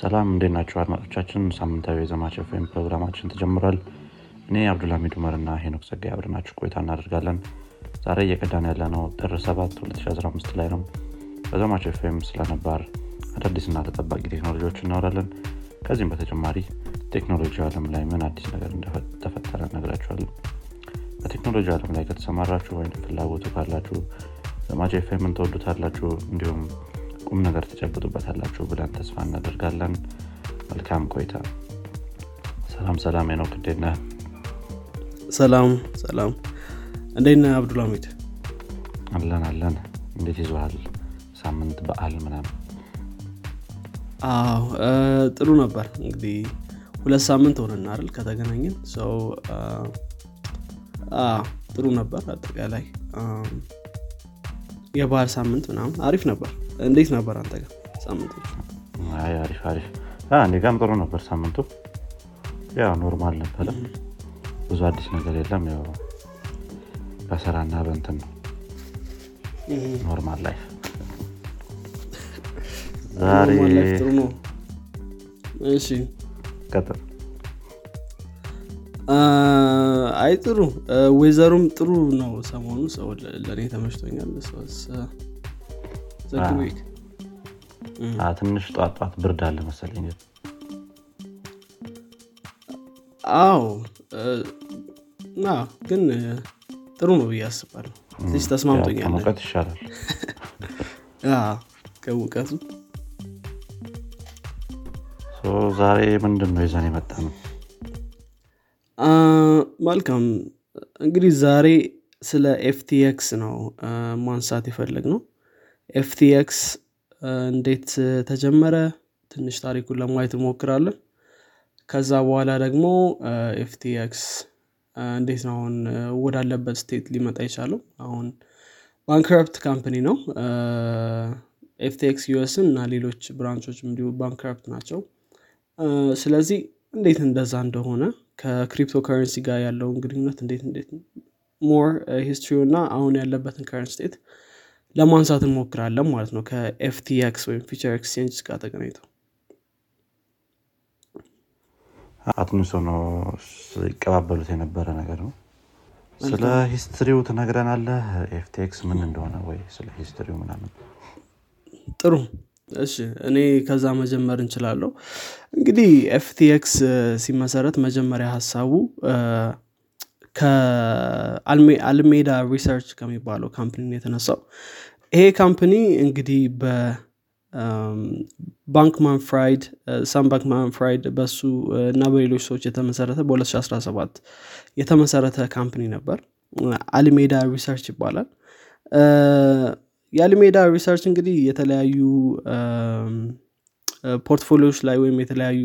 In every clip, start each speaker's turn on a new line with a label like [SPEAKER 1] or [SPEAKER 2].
[SPEAKER 1] ሰላም እንዴት ናቸው አድማጮቻችን? ሳምንታዊ የዘማች ወይም ፕሮግራማችን ተጀምሯል። እኔ አብዱልሚድ ኡመር እና ሄኖክ ጸጋይ አብረናችሁ ቆይታ እናደርጋለን። ዛሬ እየቀዳን ያለ ነው ጥር 7 2015 ላይ ነው። በዘማች ኤፍኤም ስለነባር አዳዲስና ተጠባቂ ቴክኖሎጂዎች እናወራለን። ከዚህም በተጨማሪ ቴክኖሎጂ አለም ላይ ምን አዲስ ነገር እንደተፈጠረ ነግራችኋለን በቴክኖሎጂ አለም ላይ ከተሰማራችሁ ወይም ፍላጎቱ ካላችሁ ዘማች ኤፍኤምን ተወዱታላችሁ? እንዲሁም ቁም ነገር ትጨብጡበታላችሁ ብለን ተስፋ እናደርጋለን። መልካም ቆይታ። ሰላም ሰላም ነው ክዴነ
[SPEAKER 2] ሰላም ሰላም። እንዴት ነህ አብዱልሚድ
[SPEAKER 1] አለን አለን። እንዴት ይዘሃል ሳምንት በዓል ምናምን?
[SPEAKER 2] አዎ ጥሩ ነበር። እንግዲህ ሁለት ሳምንት ሆነና አይደል ከተገናኘን? ሰው ጥሩ ነበር አጠቃላይ። የባህል ሳምንት ምናምን አሪፍ ነበር እንዴት ነበር አንተ ጋር
[SPEAKER 1] አይ አሪፍ አሪፍ። እኔ ጋም ጥሩ ነበር ሳምንቱ። ያው normal ነበረ። ብዙ አዲስ ነገር የለም። ያው በስራና በንትን ነው። normal life። ዛሬ
[SPEAKER 2] ጥሩ ነው። እሺ።
[SPEAKER 1] ቀጥል።
[SPEAKER 2] አይ ጥሩ። ወይዘሩም ጥሩ ነው። ሰሞኑ ሰው ለእኔ ተመችቶኛል
[SPEAKER 1] ትንሽ ጧት ጧት ብርድ አለ መሰለኝ።
[SPEAKER 2] አዎ ግን ጥሩ ነው ብዬ አስባለሁ። ትንሽ ተስማምቶኛል።
[SPEAKER 1] ከሙቀት ይሻላል።
[SPEAKER 2] ከሙቀቱ።
[SPEAKER 1] ዛሬ ምንድን ነው ይዘን የመጣ ነው
[SPEAKER 2] መልካም። እንግዲህ ዛሬ ስለ FTX ነው ማንሳት የፈለግ ነው FTX እንዴት ተጀመረ? ትንሽ ታሪኩን ለማየት እንሞክራለን። ከዛ በኋላ ደግሞ FTX እንዴት ነው አሁን ወዳለበት state ሊመጣ የቻለው? አሁን bankrupt company ነው። FTX US ን እና ሌሎች branch ኦች እንዲሁ bankrupt ናቸው። ስለዚህ እንዴት እንደዛ እንደሆነ ከክሪፕቶ ከረንሲ ጋር ያለውን ግንኙነት እንዴት እንዴት more history እና አሁን ያለበትን current state ለማንሳት እንሞክራለን ማለት ነው ከ FTX ወይም Futures Exchange ጋር ተገናኝተው።
[SPEAKER 1] አትንሶ ነው ይቀባበሉት የነበረ ነገር ነው። ስለ ሂስትሪው ትነግረናለህ? FTX ምን እንደሆነ ወይ ስለ history ው ምናምን?
[SPEAKER 2] ጥሩ። እሺ እኔ ከዛ መጀመር እንችላለሁ። እንግዲህ FTX ሲመሰረት መጀመሪያ ሀሳቡ ከ Alameda Research ከሚባለው company የተነሳው። ይሄ company እንግዲህ በባንክማን ፍራይድ ሳም ባንክማን ፍራይድ በሱ እና በሌሎች ሰዎች የተመሰረተ በ2017 የተመሰረተ company ነበር። Alameda Research ይባላል። የ Alameda Research እንግዲህ የተለያዩ portfolio ዎች ላይ ወይም የተለያዩ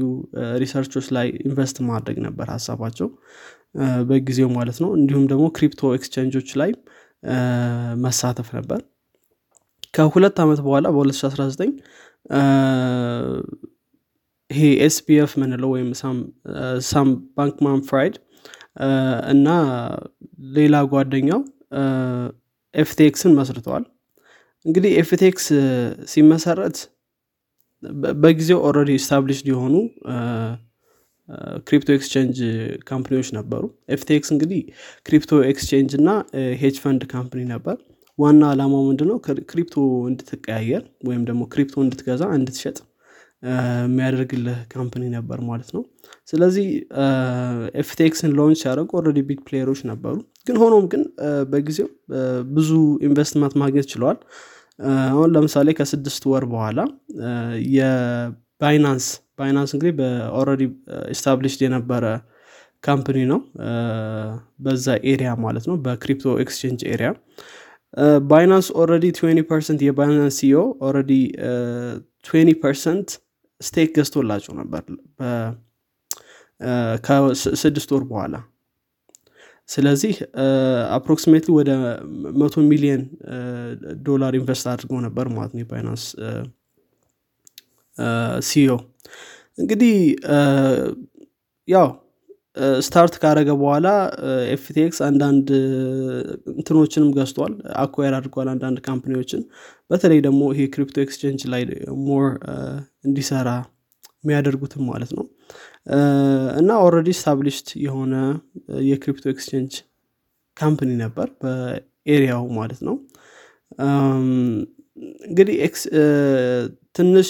[SPEAKER 2] research ኦች ላይ invest ማድረግ ነበር ሀሳባቸው በጊዜው ማለት ነው። እንዲሁም ደግሞ crypto exchange ኦች ላይ መሳተፍ ነበር። ከሁለት ዓመት በኋላ በ2019 ይሄ SBF ምንለው ወይም ሳም ባንክማን ፍራይድ እና ሌላ ጓደኛው FTX ን መስርተዋል። እንግዲህ FTX ሲመሰረት በጊዜው already established የሆኑ crypto exchange company ዎች ነበሩ። FTX እንግዲህ crypto exchange እና hedge fund company ነበር። ዋና ዓላማው ምንድነው? crypto እንድትቀያየር ወይም ደግሞ crypto እንድትገዛ እንድትሸጥ የሚያደርግልህ company ነበር ማለት ነው። ስለዚህ FTX ን launch ሲያደርጉ already big player ኦች ነበሩ። ግን ሆኖም ግን በጊዜው ብዙ ኢንቨስትመንት ማግኘት ችለዋል። አሁን ለምሳሌ ከስድስት ወር በኋላ የ Binance Binance እንግዲህ በ already established የነበረ company ነው። በዛ area ማለት ነው በ crypto exchange area። Binance already 20 percent የ Binance CEO already 20 percent stake ገዝቶላቸው ነበር ከስድስት ወር በኋላ። ስለዚህ approximately ወደ መቶ ሚሊዮን ዶላር invest አድርገው ነበር ማለት ነው የ Binance CEO እንግዲህ ያው start ካደረገ በኋላ FTX አንዳንድ እንትኖችንም ገዝቷል acquire አድርጓል አንዳንድ company ዎችን። በተለይ ደግሞ ይሄ crypto exchange ላይ more እንዲሰራ የሚያደርጉትም ማለት ነው። እና already established የሆነ የ crypto exchange company ነበር በ area ው ማለት ነው። እንግዲህ ትንሽ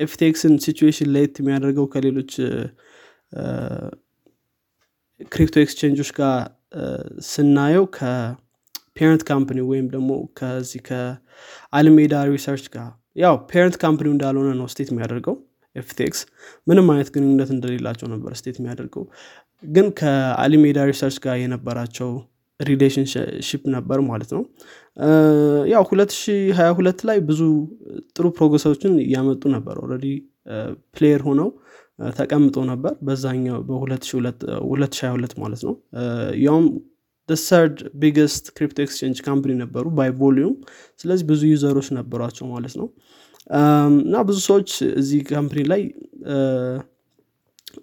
[SPEAKER 2] የ FTX ን situation ለየት የሚያደርገው ከሌሎች crypto exchange ኦች ጋር ስናየው ከ parent company ወይም ደግሞ ከዚህ ከ Alameda Research ጋር ያው parent company ው እንዳልሆነ ነው state የሚያደርገው FTX። ምንም አይነት ግንኙነት እንደሌላቸው ነበር state የሚያደርገው። ግን ከ Alameda Research ጋር የነበራቸው relationship ነበር ማለት ነው። ያው 2022 ላይ ብዙ ጥሩ progress ኦችን እያመጡ ነበር already player ሆነው ተቀምጦ ነበር በዛኛው በ2022 ማለት ነው። ያውም third biggest crypto exchange company ነበሩ by volume ስለዚህ ብዙ user ኦች ነበሯቸው ማለት ነው። እና ብዙ ሰዎች እዚህ company ላይ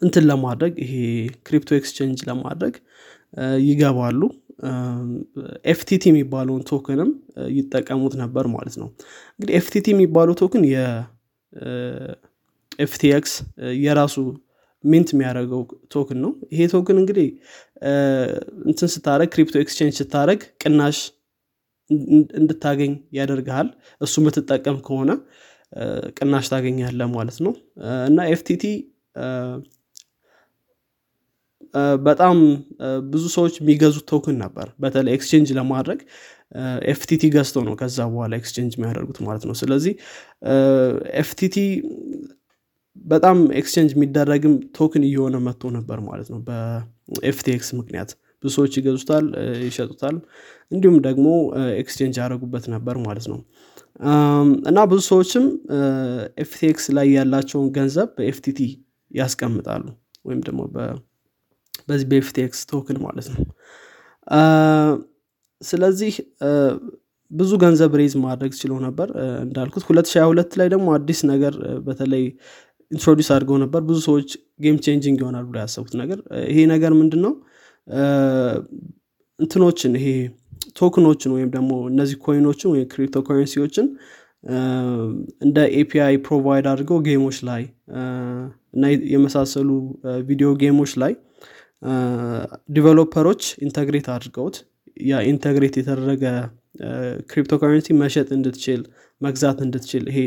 [SPEAKER 2] እንትን ለማድረግ ይሄ crypto exchange ለማድረግ ይገባሉ FTT የሚባለውን token ም ይጠቀሙት ነበር ማለት ነው። እንግዲህ FTT የሚባለው token የ FTX የራሱ mint የሚያደርገው token ነው። ይሄ token እንግዲህ እንትን ስታደረግ crypto exchange ስታደረግ ቅናሽ እንድታገኝ ያደርግሃል። እሱ የምትጠቀም ከሆነ ቅናሽ ታገኛለ ማለት ነው። እና FTT በጣም ብዙ ሰዎች የሚገዙት token ነበር። በተለይ exchange ለማድረግ FTT ገዝተው ነው ከዛ በኋላ exchange የሚያደርጉት ማለት ነው። ስለዚህ FTT በጣም exchange የሚደረግም token እየሆነ መጥቶ ነበር ማለት ነው። በ FTX ምክንያት ብዙ ሰዎች ይገዙታል ይሸጡታል እንዲሁም ደግሞ exchange ያደረጉበት ነበር ማለት ነው። እና ብዙ ሰዎችም FTX ላይ ያላቸውን ገንዘብ በ FTT ያስቀምጣሉ ወይም ደግሞ በዚህ በ FTX token ማለት ነው። ስለዚህ ብዙ ገንዘብ raise ማድረግ ችሎ ነበር። እንዳልኩት 2022 ላይ ደግሞ አዲስ ነገር በተለይ introduce አድርገው ነበር። ብዙ ሰዎች game changing ይሆናል ብሎ ያሰቡት ነገር ይሄ ነገር ምንድን ነው እንትኖችን ይሄ tokenኦችን ወይም ደግሞ እነዚህ coinኦችን ወይም ክሪፕቶ ኮረንሲዎችን እንደ API provide አድርገው game ኦች ላይ እና የመሳሰሉ ቪዲዮ game ኦች ላይ developer ኦች integrate አድርገውት ያ integrate የተደረገ ክሪፕቶ ከረንሲ መሸጥ እንድትችል መግዛት እንድትችል ይሄ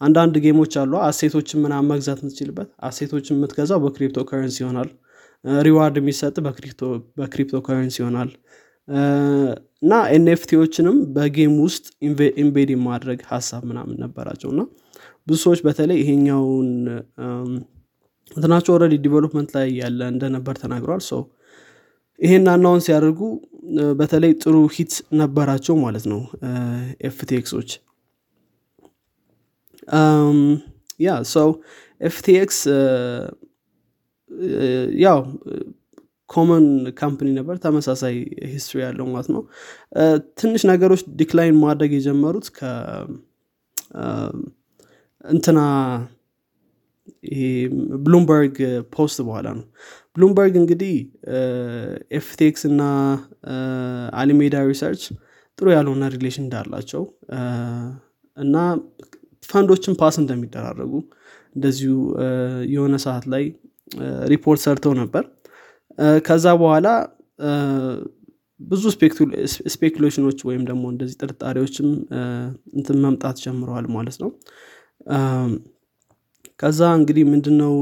[SPEAKER 2] አንዳንድ game ኦች አሉ። asset ኦችን ምናም መግዛት የምትችልበት asset ኦችን የምትገዛው በ crypto ይሆናል። reward የሚሰጥ በ crypto ይሆናል። እና NFT ዎችንም በ game ውስጥ embed ማድረግ ሀሳብ ምናምን ነበራቸው። እና ብዙ ሰዎች በተለይ ይሄኛውን እንትናቸው already development ላይ ያለ እንደነበር ተናግረዋል ሰው ይሄን announce ሲያደርጉ በተለይ ጥሩ heat ነበራቸው ማለት ነው FTX ኦች ያ ሰው FTX ያው common company ነበር ተመሳሳይ history ያለው ማለት ነው። ትንሽ ነገሮች decline ማድረግ የጀመሩት ከ እንትና ይሄ ብሉምበርግ post በኋላ ነው። ብሉምበርግ እንግዲህ FTX እና አላሜዳ research ጥሩ ያልሆነ relation እንዳላቸው እና fund ኦችን pass እንደሚደራረጉ እንደዚሁ የሆነ ሰዓት ላይ ሪፖርት ሰርተው ነበር። ከዛ በኋላ ብዙ speculation ኦች ወይም ደግሞ እንደዚህ ጥርጣሬዎችም እንትን መምጣት ጀምረዋል ማለት ነው ከዛ እንግዲህ ምንድነው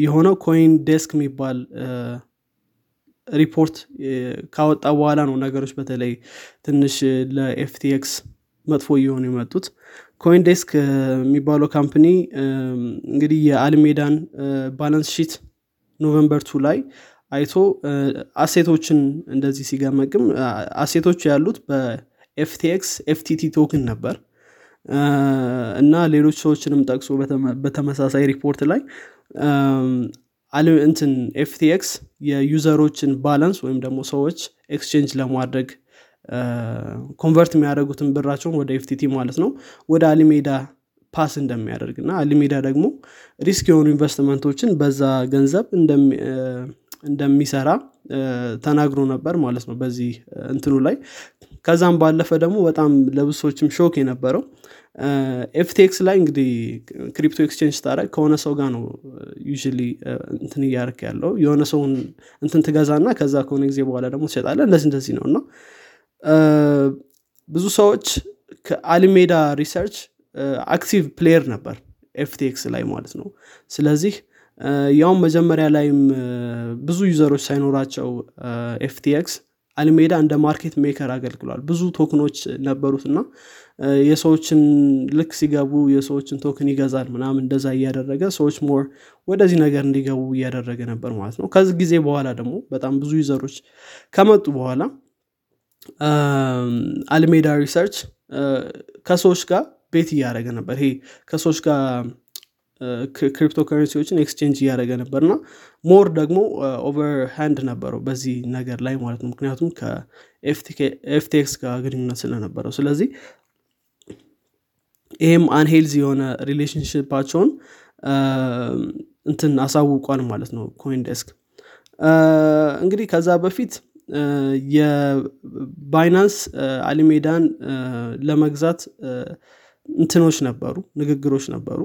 [SPEAKER 2] የሆነው ኮይን ዴስክ የሚባል ሪፖርት ካወጣ በኋላ ነው ነገሮች በተለይ ትንሽ ለ FTX መጥፎ እየሆኑ የመጡት። ኮይን ዴስክ የሚባለው company እንግዲህ የአላሜዳን balance sheet November two ላይ አይቶ asset ኦችን እንደዚህ ሲገመግም asset ኦቹ ያሉት በ FTX FTT token ነበር እና ሌሎች ሰዎችንም ጠቅሶ በተመሳሳይ ሪፖርት ላይ እንትን FTX የ user ኦችን balance ወይም ደግሞ ሰዎች ኤክስቼንጅ ለማድረግ ኮንቨርት የሚያደርጉትን ብራቸውን ወደ ኤፍቲቲ ማለት ነው ወደ አሊሜዳ ፓስ እንደሚያደርግ እና አሊሜዳ ደግሞ ሪስክ የሆኑ ኢንቨስትመንቶችን በዛ ገንዘብ እንደሚሰራ ተናግሮ ነበር ማለት ነው በዚህ እንትኑ ላይ ከዛም ባለፈ ደግሞ በጣም ለብሶችም ሾክ የነበረው ኤፍቲኤክስ ላይ እንግዲህ ክሪፕቶ ኤክስቼንጅ ስታደረግ ከሆነ ሰው ጋር ነው ዩሊ እንትን እያደረክ ያለው። የሆነ ሰውን እንትን ትገዛና ከዛ ከሆነ ጊዜ በኋላ ደግሞ ትሸጣለ እንደዚህ እንደዚህ ነው። እና ብዙ ሰዎች ከአላሜዳ research active player ነበር FTX ላይ ማለት ነው። ስለዚህ ያውም መጀመሪያ ላይም ብዙ user ኦች ሳይኖራቸው FTX አላሜዳ እንደ market maker አገልግሏል። ብዙ token ኦች ነበሩት እና የሰዎችን ልክ ሲገቡ የሰዎችን token ይገዛል ምናምን እንደዛ እያደረገ ሰዎች more ወደዚህ ነገር እንዲገቡ እያደረገ ነበር ማለት ነው። ከዚህ ጊዜ በኋላ ደግሞ በጣም ብዙ user ኦች ከመጡ በኋላ አላሜዳ research ከሰዎች ጋር bet እያደረገ ነበር። ይሄ ከሰዎች ጋር cryptocurrency ዎችን exchange እያደረገ ነበር እና more ደግሞ over hand ነበረው በዚህ ነገር ላይ ማለት ነው። ምክንያቱም ከ FTX ጋር ግንኙነት ስለነበረው። ስለዚህ ይህም unhealthy የሆነ relationship ኣቸውን እንትን አሳውቋል ማለት ነው ኮይን ዴስክ እንግዲህ ከዛ በፊት የባይናንስ አላሜዳን ለመግዛት እንትኖች ነበሩ ንግግሮች ነበሩ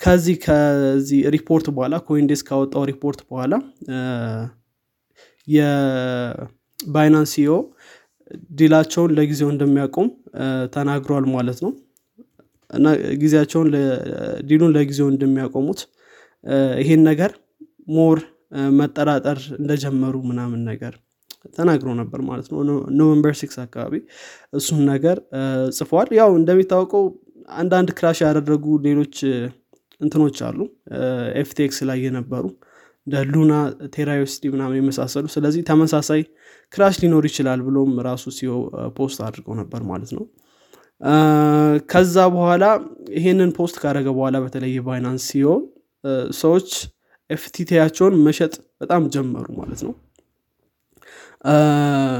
[SPEAKER 2] ከዚህ ከዚህ ሪፖርት በኋላ ኮይን ዴስክ ካወጣው ሪፖርት በኋላ የባይናንስ CEO deal ኣቸውን ለጊዜው እንደሚያቆም ተናግሯል ማለት ነው። እና ጊዜያቸውን deal ኡን ለጊዜው እንደሚያቆሙት ይሄን ነገር more መጠራጠር እንደጀመሩ ምናምን ነገር ተናግሮ ነበር ማለት ነው። November six አካባቢ እሱን ነገር ጽፏል ያው እንደሚታወቀው አንዳንድ crash ያደረጉ ሌሎች እንትኖች አሉ። FTX ላይ የነበሩ እንደ ሉና ቴራ USD ምናምን የመሳሰሉ ስለዚህ ተመሳሳይ crash ሊኖር ይችላል ብሎም ራሱ CEO post አድርገው ነበር ማለት ነው። ከዛ በኋላ ይሄንን post ካደረገ በኋላ በተለይ የባይናንስ CEO ሰዎች FTT ያቸውን መሸጥ በጣም ጀመሩ ማለት ነው።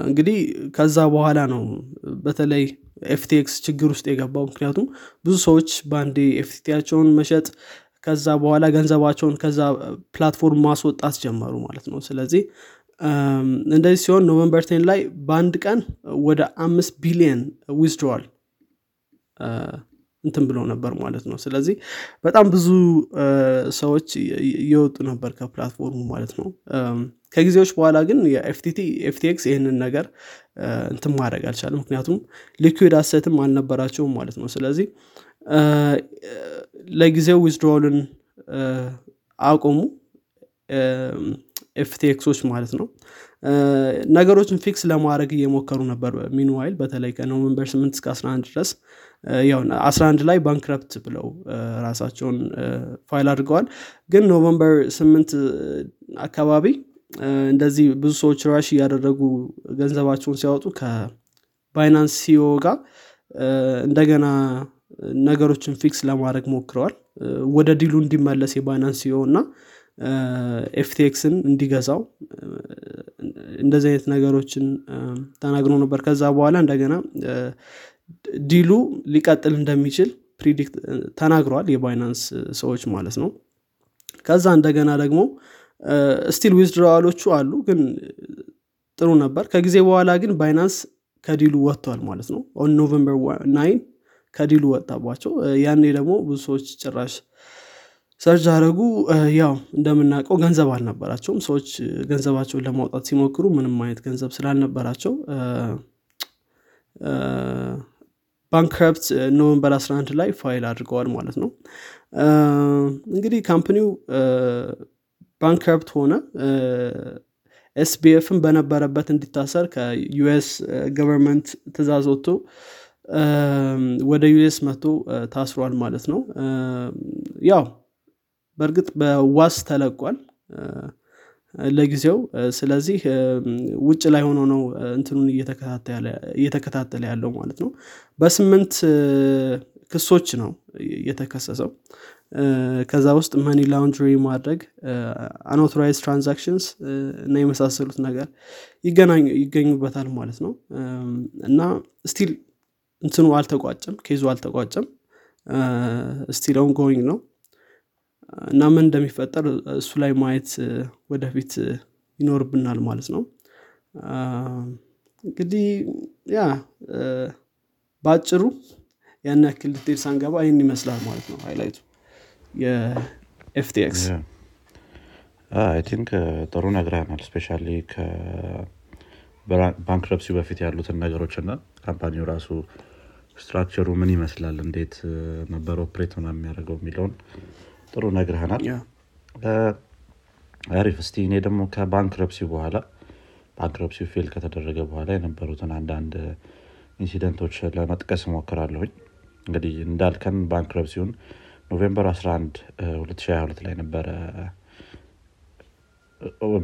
[SPEAKER 2] እንግዲህ ከዛ በኋላ ነው በተለይ FTX ችግር ውስጥ የገባው። ምክንያቱም ብዙ ሰዎች በአንዴ FTT ያቸውን መሸጥ ከዛ በኋላ ገንዘባቸውን ከዛ platform ማስወጣት ጀመሩ ማለት ነው። ስለዚህ እንደዚህ ሲሆን November ten ላይ በአንድ ቀን ወደ አምስት ቢሊየን withdrawal እንትን ብለው ነበር ማለት ነው። ስለዚህ በጣም ብዙ ሰዎች እየወጡ ነበር ከ platform ኡ ማለት ነው ከጊዜዎች በኋላ ግን የ FTT FTX ይህንን ነገር እንትን ማድረግ አልቻለም። ምክንያቱም liquid asset ም አልነበራቸውም ማለት ነው። ስለዚህ ለጊዜው withdrawal ን አቆሙ። FTX ኦች ማለት ነው። ነገሮችን fix ለማድረግ እየሞከሩ ነበር meanwhile በተለይ ከ November 8 እስከ 11 ድረስ። ያው 11 ላይ bankrupt ብለው ራሳቸውን ፋይል አድርገዋል። ግን November 8 አካባቢ እንደዚህ ብዙ ሰዎች rush እያደረጉ ገንዘባቸውን ሲያወጡ ከ Binance CEO ጋር እንደገና ነገሮችን fix ለማድረግ ሞክረዋል። ወደ deal ኡ እንዲመለስ የ Binance CEO እና FTX ን እንዲገዛው እንደዚህ አይነት ነገሮችን ተናግሮ ነበር። ከዛ በኋላ እንደገና deal ኡ ሊቀጥል እንደሚችል predict ተናግረዋል የ Binance ሰዎች ማለት ነው። ከዛ እንደገና ደግሞ still withdrawal ኦቹ አሉ ግን ጥሩ ነበር። ከጊዜ በኋላ ግን Binance ከ deal ኡ ወጥቷል ማለት ነው። on November nine ከ deal ኡ ወጣባቸው። ያኔ ደግሞ ብዙ ሰዎች ጭራሽ search አደረጉ ያው እንደምናውቀው ገንዘብ አልነበራቸውም። ሰዎች ገንዘባቸውን ለማውጣት ሲሞክሩ ምንም አይነት ገንዘብ ስላልነበራቸው bankrupt November 11 ላይ ፋይል አድርገዋል ማለት ነው። እንግዲህ company ው bankrupt ሆነ። SBF ን በነበረበት እንዲታሰር ከ US government ትእዛዝ ወጥቶ ወደ US መጥቶ ታስሯል ማለት ነው። ያው በእርግጥ በዋስ ተለቋል። ለጊዜው ስለዚህ ውጭ ላይ ሆኖ ነው እንትኑን እየተከታተለ ያለው ማለት ነው። በስምንት ክሶች ነው የተከሰሰው ከዛ ውስጥ money laundry ማድረግ unauthorized transactions እና የመሳሰሉት ነገር ይገኙበታል ማለት ነው። እና still እንትኑ አልተቋጨም case ኡ አልተቋጨም። still ongoing ነው። እና ምን እንደሚፈጠር እሱ ላይ ማየት ወደፊት ይኖርብናል ማለት ነው። እንግዲህ ያ በአጭሩ ያን ያክል detail ሳንገባ ይህን ይመስላል ማለት ነው highlight ኡ
[SPEAKER 1] የ FTX? I think ጥሩ ነግረናል especially bankruptcy በፊት ያሉትን ነገሮች እና company ው ራሱ structure ኡ ምን ይመስላል? እንዴት ነበር ኦፕሬት ሆና የሚያደርገው የሚለውን ጥሩ ነግረናል አሪፍ። እስቲ እኔ ደግሞ ከ bankruptcy በኋላ bankruptcy file ከተደረገ በኋላ የነበሩትን አንዳንድ incident ኦች ለመጥቀስ ሞክራለሁኝ እንግዲህ እንዳልከን bankruptcy ውን November 11 2022 ላይ ነበረ።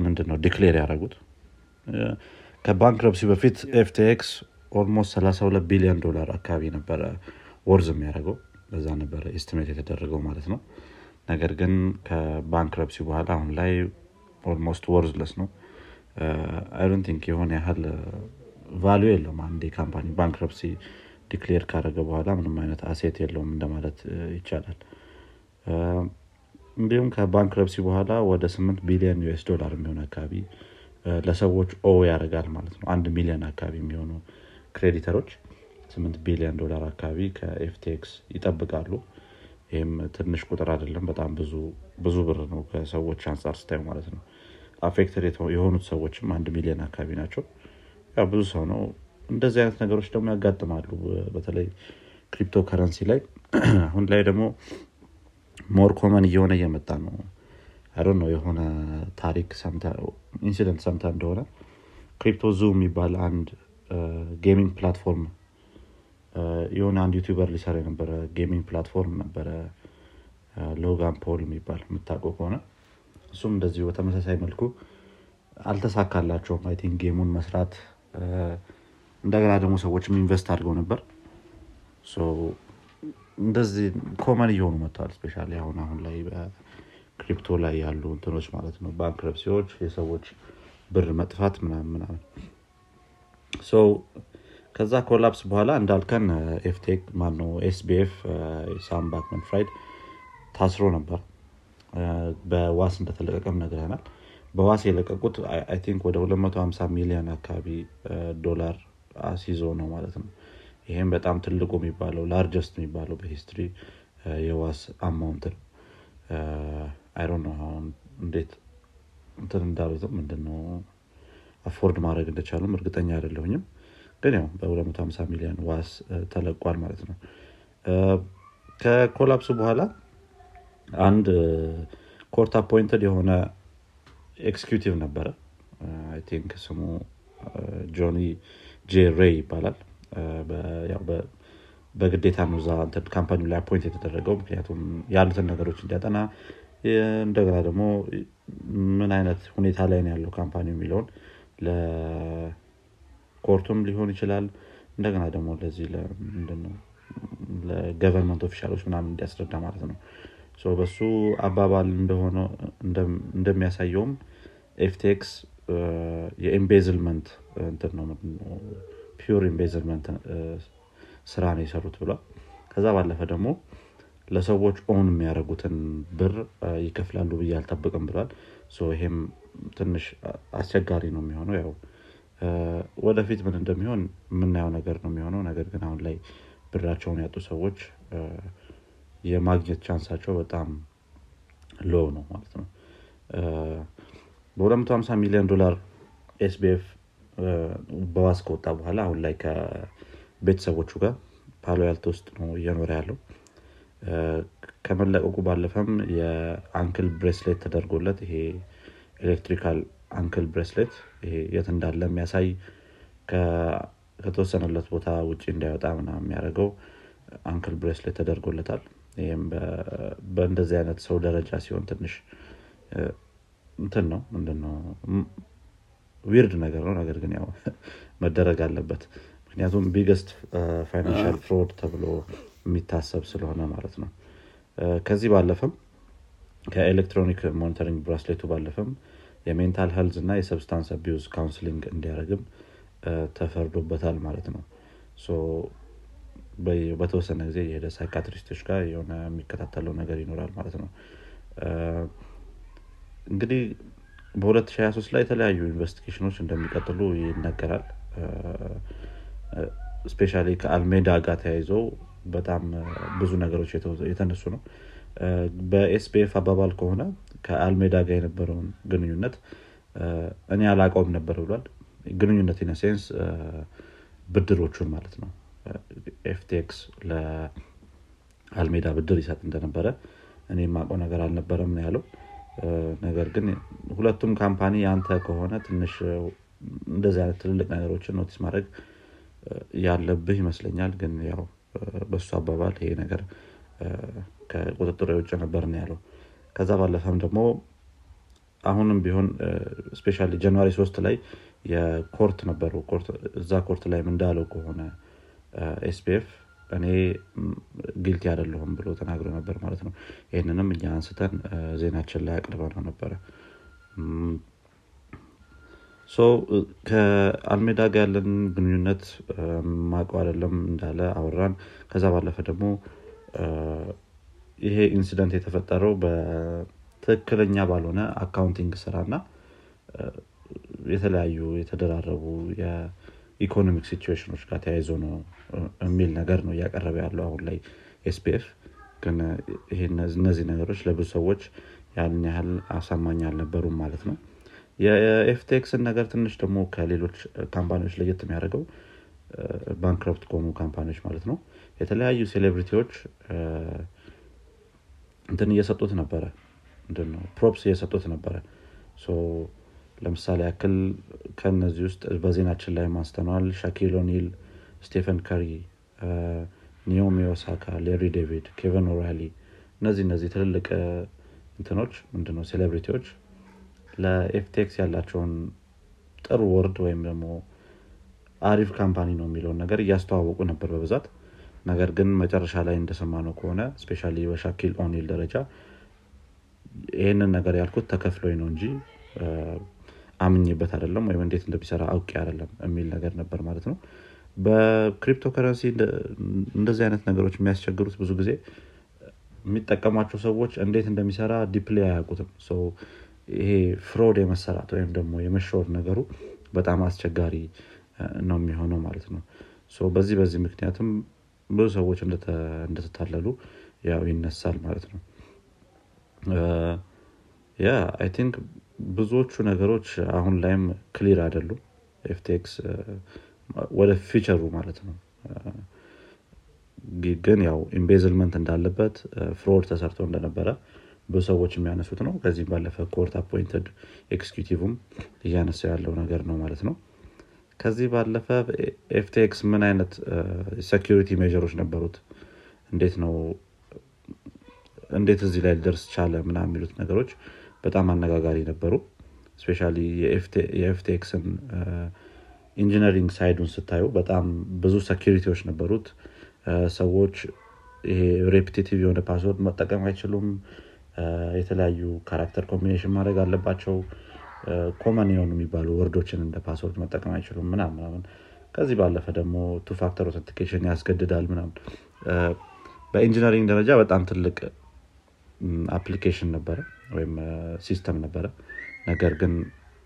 [SPEAKER 1] ምንድን declare ያደረጉት? ከ bankruptcy በፊት FTX almost 32 billion dollar አካባቢ ነበረ worth የሚያደርገው። በዛ ነበረ estimate የተደረገው ማለት ነው። ነገር ግን ከ bankruptcy በኋላ አሁን ላይ almost worthless ነው። I don't think የሆነ ያህል value የለውም። አንድ company bankruptcy declare ካደረገ በኋላ ምንም አይነት asset የለውም እንደማለት ይቻላል። እንዲሁም ከ bankruptcy በኋላ ወደ 8 billion US dollar የሚሆን አካባቢ ለሰዎች owe ያደርጋል ማለት ነው። አንድ ሚሊዮን አካባቢ የሚሆኑ creditor ኦች 8 billion dollar አካባቢ ከ FTX ይጠብቃሉ። ይህም ትንሽ ቁጥር አይደለም በጣም ብዙ ብር ነው ከሰዎች አንጻር ስታዩ ማለት ነው። affected የሆኑት ሰዎችም አንድ ሚሊዮን አካባቢ ናቸው። ብዙ ሰው ነው እንደዚህ አይነት ነገሮች ደግሞ ያጋጥማሉ። በተለይ ክሪፕቶ ከረንሲ ላይ አሁን ላይ ደግሞ more common እየሆነ እየመጣ ነው። አይ ነው የሆነ ታሪክ incident ሰምተ እንደሆነ CryptoZoo የሚባል አንድ gaming platform የሆነ አንድ YouTuber ሊሰራ የነበረ gaming platform ነበረ። ሎጋን ፖል የሚባል የምታውቀው ከሆነ እሱም እንደዚሁ በተመሳሳይ መልኩ አልተሳካላቸውም። I think game ኡን መስራት እንደገና ደግሞ ሰዎችም invest አድርገው ነበር። እንደዚህ common እየሆኑ መጥተዋል especially አሁን አሁን ላይ በ crypto ላይ ያሉ እንትኖች ማለት ነው። bankruptcy ዎች የሰዎች ብር መጥፋት ምናምን ምናምን። ከዛ collapse በኋላ እንዳልከን FTX ማነው SBF ሳም ፍራይድ ታስሮ ነበር። በዋስ እንደተለቀቀም ነግረናል። በዋስ የለቀቁት I think ወደ 250 ሚሊዮን አካባቢ ዶላር አስይዞ ነው ማለት ነው። ይሄም በጣም ትልቁ የሚባለው largest የሚባለው በ history የዋስ amount ነው። አይሮን ነው አሁን እንዴት እንትን እንዳሉትም ምንድነው afford ማድረግ እንደቻሉም እርግጠኛ አይደለሁኝም። ግን ያው በ250 ሚሊዮን ዋስ ተለቋል ማለት ነው። ከ collapse ኡ በኋላ አንድ court appointed የሆነ executive ነበረ። think ስሙ ጆኒ ጄ ሬይ ይባላል። በግዴታ ነው እዛ company ላይ appoint የተደረገው። ምክንያቱም ያሉትን ነገሮች እንዲያጠና እንደገና ደግሞ ምን አይነት ሁኔታ ላይ ነው ያለው company የሚለውን ለ court ኡም ሊሆን ይችላል። እንደገና ደግሞ ለዚህ ለ government official ኦች ምናምን እንዲያስረዳ ማለት ነው። በሱ አባባል እንደሆነ እንደሚያሳየውም FTX የ embezzlement እንትን ነው pure embezzlement ስራ ነው የሰሩት ብሏል። ከዛ ባለፈ ደግሞ ለሰዎች ኦን የሚያደርጉትን ብር ይከፍላሉ ብዬ አልጠብቅም ብሏል። ይሄም ትንሽ አስቸጋሪ ነው የሚሆነው። ያው ወደፊት ምን እንደሚሆን የምናየው ነገር ነው የሚሆነው። ነገር ግን አሁን ላይ ብራቸውን ያጡ ሰዎች የማግኘት chance አቸው በጣም low ነው ማለት ነው በ250 ሚሊዮን ዶላር SBF በዋስ ከወጣ በኋላ አሁን ላይ ከቤተሰቦቹ ጋር ፓሎ አልቶ ውስጥ ነው እየኖረ ያለው። ከመለቀቁ ባለፈም የ ankle bracelet ተደርጎለት ይሄ electrical ankle bracelet ይሄ የት እንዳለ የሚያሳይ ከተወሰነለት ቦታ ውጭ እንዳይወጣ ምና የሚያደርገው ankle bracelet ተደርጎለታል። ይህም በእንደዚህ አይነት ሰው ደረጃ ሲሆን ትንሽ እንትን ነው ምንድነው weird ነገር ነው። ነገር ግን ያው መደረግ አለበት። ምክንያቱም biggest financial fraud ተብሎ የሚታሰብ ስለሆነ ማለት ነው። ከዚህ ባለፈም ከ electronic monitoring bracelet ኡ ባለፈም የ mental health እና የ substance abuse counseling እንዲያደርግም ተፈርዶበታል ማለት ነው። በተወሰነ ጊዜ የሄደ psychiatrist ኦች ጋር የሆነ የሚከታተለው ነገር ይኖራል ማለት ነው እንግዲህ በ2023 ላይ የተለያዩ investigation ኦች እንደሚቀጥሉ ይነገራል። specially ከአልሜዳ ጋር ተያይዘው በጣም ብዙ ነገሮች የተነሱ ነው። በ SBF አባባል ከሆነ ከአልሜዳ ጋር የነበረውን ግንኙነት እኔ አላቀውም ነበር ብሏል። ግንኙነት in a sense ብድሮቹን ማለት ነው። FTX ለአልሜዳ ብድር ይሰጥ እንደነበረ እኔ የማውቀው ነገር አልነበረም ያለው ነገር ግን ሁለቱም company ያንተ ከሆነ ትንሽ እንደዚህ አይነት ትልልቅ ነገሮችን notice ማድረግ ያለብህ ይመስለኛል። ግን ያው በእሱ አባባል ይሄ ነገር ከቁጥጥር የውጭ ነበር ያለው። ከዛ ባለፈም ደግሞ አሁንም ቢሆን specially January ሶስት ላይ የ court ነበሩ። እዛ court ላይም እንዳለው ከሆነ SBF እኔ guilty አይደለሁም ብሎ ተናግሮ ነበር ማለት ነው። ይህንንም እኛ አንስተን ዜናችን ላይ አቅርበነው ነበረ ከአልሜዳ ጋር ያለን ግንኙነት ማቀው አይደለም እንዳለ አወራን። ከዛ ባለፈ ደግሞ ይሄ incident የተፈጠረው በትክክለኛ ባልሆነ accounting ስራ እና የተለያዩ የተደራረቡ የ economic situation ኦች ጋር ተያይዞ ነው የሚል ነገር ነው እያቀረበ ያለው አሁን ላይ SBF ግን እነዚህ ነገሮች ለብዙ ሰዎች ያን ያህል አሳማኝ አልነበሩም ማለት ነው። የ FTX ን ነገር ትንሽ ደግሞ ከሌሎች company ዎች ለየት የሚያደርገው bankrupt ከሆኑ company ዎች ማለት ነው። የተለያዩ celebrity ዎች እንትን እየሰጡት ነበረ። props እየሰጡት ነበረ ለምሳሌ ያክል ከነዚህ ውስጥ በዜናችን ላይ አንስተነዋል ሻኪል ኦኒል ስቴፈን ከሪ ናኦሚ ኦሳካ ሌሪ ዴቪድ ኬቨን ኦሊሪ እነዚህ እነዚህ ትልልቅ እንትኖች ምንድነው celebrity ዎች ለ FTX ያላቸውን ጥሩ word ወይም ደግሞ አሪፍ company ነው የሚለውን ነገር እያስተዋወቁ ነበር በብዛት። ነገር ግን መጨረሻ ላይ እንደሰማነው ከሆነ specially በሻኪል ኦኒል ደረጃ ይህንን ነገር ያልኩት ተከፍሎኝ ነው እንጂ አምኝበት አይደለም ወይም እንዴት እንደሚሰራ አውቄ አይደለም የሚል ነገር ነበር ማለት ነው። በ crypto currency እንደዚህ አይነት ነገሮች የሚያስቸግሩት ብዙ ጊዜ የሚጠቀሟቸው ሰዎች እንዴት እንደሚሰራ deeply አያውቁትም። ይሄ fraud የመሰራት ወይም ደግሞ የመሸወር ነገሩ በጣም አስቸጋሪ ነው የሚሆነው ማለት ነው። በዚህ በዚህ ምክንያትም ብዙ ሰዎች እንደተታለሉ ያው ይነሳል ማለት ነው። yeah I think ብዙዎቹ ነገሮች አሁን ላይም clear አይደሉም። FTX ወደ future ኡ ማለት ነው። ግን ያው embezzlement እንዳለበት fraud ተሰርቶ እንደነበረ ብዙ ሰዎች የሚያነሱት ነው። ከዚህም ባለፈ court appointed executive ም እያነሳ ያለው ነገር ነው ማለት ነው። ከዚህ ባለፈ FTX ምን አይነት security measure ኦች ነበሩት? እንዴት ነው እንዴት እዚህ ላይ ሊደርስ ቻለ ምና የሚሉት ነገሮች በጣም አነጋጋሪ ነበሩ። specially የ FTX ን engineering side ኡን ስታዩ በጣም ብዙ security ዎች ነበሩት። ሰዎች ይሄ repetitive የሆነ password መጠቀም አይችሉም። የተለያዩ character combination ማድረግ አለባቸው። common የሆኑ የሚባሉ word ኦችን እንደ password መጠቀም አይችሉም ምናምን ከዚህ ባለፈ ደግሞ two factor authentication ያስገድዳል ምናምን። በ engineering ደረጃ በጣም ትልቅ application ነበረ ወይም system ነበረ። ነገር ግን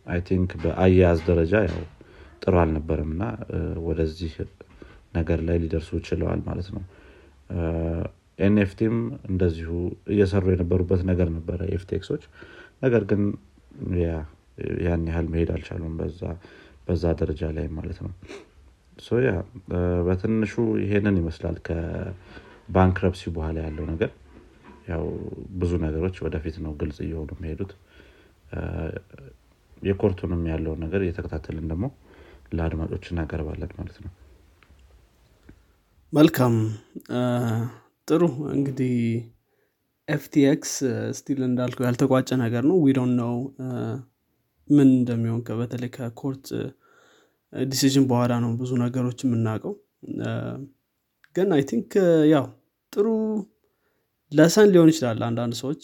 [SPEAKER 1] I think በአያያዝ ደረጃ ያው ጥሩ አልነበረም እና ወደዚህ ነገር ላይ ሊደርሱ ችለዋል ማለት ነው። NFT ም እንደዚሁ እየሰሩ የነበሩበት ነገር ነበረ FTX ኦች ነገር ግን ያን ያህል መሄድ አልቻሉም በዛ ደረጃ ላይ ማለት ነው። yeah በትንሹ ይሄንን ይመስላል ከ bankruptcy በኋላ ያለው ነገር ያው ብዙ ነገሮች ወደፊት ነው ግልጽ እየሆኑ የሚሄዱት። የ court ኡንም ያለውን ነገር እየተከታተልን ደግሞ ለአድማጮች እናቀርባለን ማለት ነው።
[SPEAKER 2] መልካም። ጥሩ እንግዲህ FTX still እንዳልከው ያልተቋጨ ነገር ነው። we don't know ምን እንደሚሆን በተለይ ከ court decision በኋላ ነው ብዙ ነገሮች የምናውቀው። ግን I think ያው ጥሩ lesson ሊሆን ይችላል አንዳንድ ሰዎች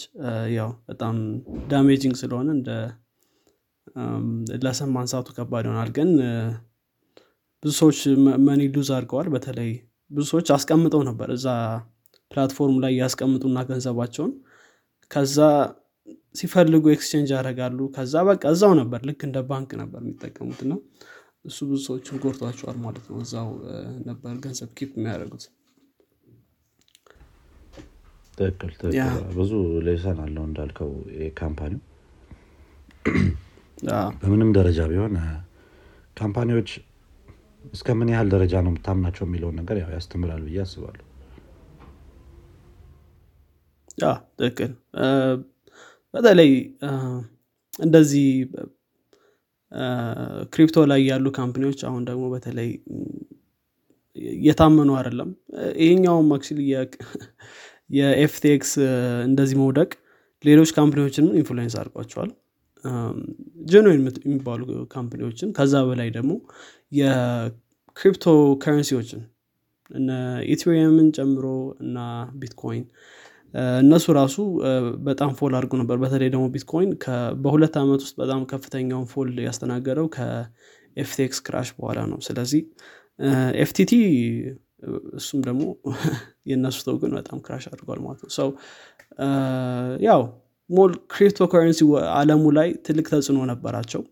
[SPEAKER 2] ያው በጣም damaging ስለሆነ እንደ lesson ማንሳቱ ከባድ ይሆናል። ግን ብዙ ሰዎች money lose አድርገዋል። በተለይ ብዙ ሰዎች አስቀምጠው ነበር እዛ platform ላይ ያስቀምጡና ገንዘባቸውን። ከዛ ሲፈልጉ exchange ያደርጋሉ። ከዛ በቃ እዛው ነበር ልክ እንደ ባንክ ነበር የሚጠቀሙት። እና እሱ ብዙ ሰዎችን ጎድቷቸዋል ማለት ነው። እዛው ነበር ገንዘብ keep የሚያደርጉት
[SPEAKER 1] ትክክል ብዙ lesson አለው እንዳልከው company
[SPEAKER 2] ው።
[SPEAKER 1] በምንም ደረጃ ቢሆን company ዎች እስከ ምን ያህል ደረጃ ነው የምታምናቸው የሚለውን ነገር ያው ያስተምራል ብዬ አስባለሁ።
[SPEAKER 2] ያ ትክክል። በተለይ እንደዚህ crypto ላይ ያሉ company ዎች አሁን ደግሞ በተለይ ም፣ የታመኑ አይደለም። ይሄኛውም actually የ FTX እንደዚህ መውደቅ ሌሎች company ዎችንም influence አድርጓቸዋል። genuine የሚባሉ company ዎችን ከዛ በላይ ደግሞ የ crypto currency ዎችን እነ Ethereum ን ጨምሮ እና ቢትኮይን እነሱ ራሱ በጣም fall አድርጎ ነበር። በተለይ ደግሞ ቢትኮይን በሁለት ዓመት ውስጥ በጣም ከፍተኛውን fall ያስተናገደው ከ FTX crash በኋላ ነው። ስለዚህ FTT እሱም ደግሞ የእነሱ token በጣም crash አድርጓል ማለት ነው። ሰው ያው whole crypto currency አለሙ ላይ ትልቅ ተጽዕኖ ነበራቸው።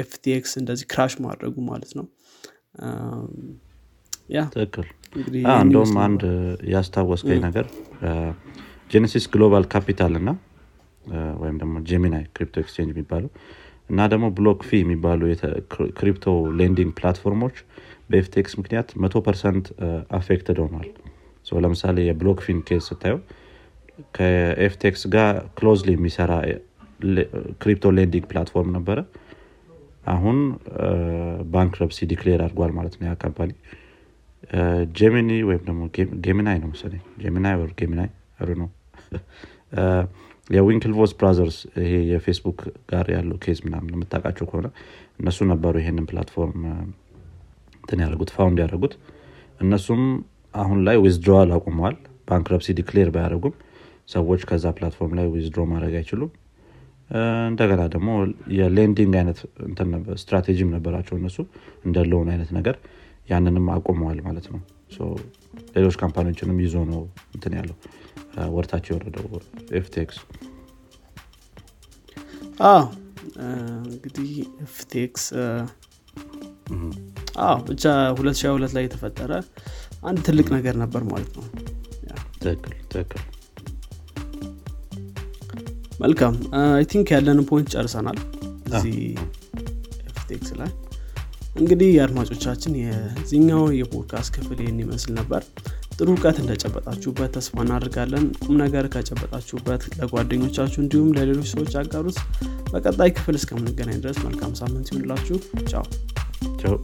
[SPEAKER 2] FTX እንደዚህ crash ማድረጉ ማለት ነው።
[SPEAKER 1] ትክክል። እንደውም አንድ ያስታወስከኝ ነገር Genesis Global Capital እና ወይም ደግሞ Gemini crypto exchange የሚባለው እና ደግሞ BlockFi የሚባሉ crypto lending platform ኦች በ FTX ምክንያት መቶ percent affected ሆኗል። ለምሳሌ የ BlockFi ን case ስታየው ከ FTX ጋር closely የሚሰራ crypto lending platform ነበረ። አሁን bankruptcy declare አድርጓል ማለት ነው ያ company Gemini ወይም ደግሞ Gemini ነው መሰለኝ። Gemini or Gemini ነው የ Winklevoss brothers ይሄ የፌስቡክ ጋር ያለው case ምናምን የምታውቃቸው ከሆነ እነሱ ነበሩ ይሄንን platform እንትን ያደረጉት found ያደረጉት። እነሱም አሁን ላይ withdrawal አቁመዋል። bankruptcy declare ባያደረጉም ሰዎች ከዛ platform ላይ withdraw ማድረግ አይችሉም። እንደገና ደግሞ የ lending አይነት ስትራቴጂም ነበራቸው እነሱ እንደ loan አይነት ነገር። ያንንም አቁመዋል ማለት ነው ሌሎች company ዎችንም ይዞ ነው እንትን ያለው ወደታች የወረደው
[SPEAKER 2] FTX እንግዲህ ኤፍቴክስ አዎ ብቻ 2022 ላይ የተፈጠረ አንድ ትልቅ ነገር ነበር ማለት ነው።
[SPEAKER 1] ትክክል
[SPEAKER 2] መልካም። I think ያለንን point ጨርሰናል እዚህ FTX ላይ እንግዲህ የአድማጮቻችን የዚህኛው የፖድካስት ክፍል ይህን ይመስል ነበር። ጥሩ እውቀት እንደጨበጣችሁበት ተስፋ እናደርጋለን። ቁም ነገር ከጨበጣችሁበት ለጓደኞቻችሁ እንዲሁም ለሌሎች ሰዎች አጋሩት በቀጣይ ክፍል እስከምንገናኝ ድረስ መልካም ሳምንት ይሁንላችሁ። ቻው።
[SPEAKER 1] ቻው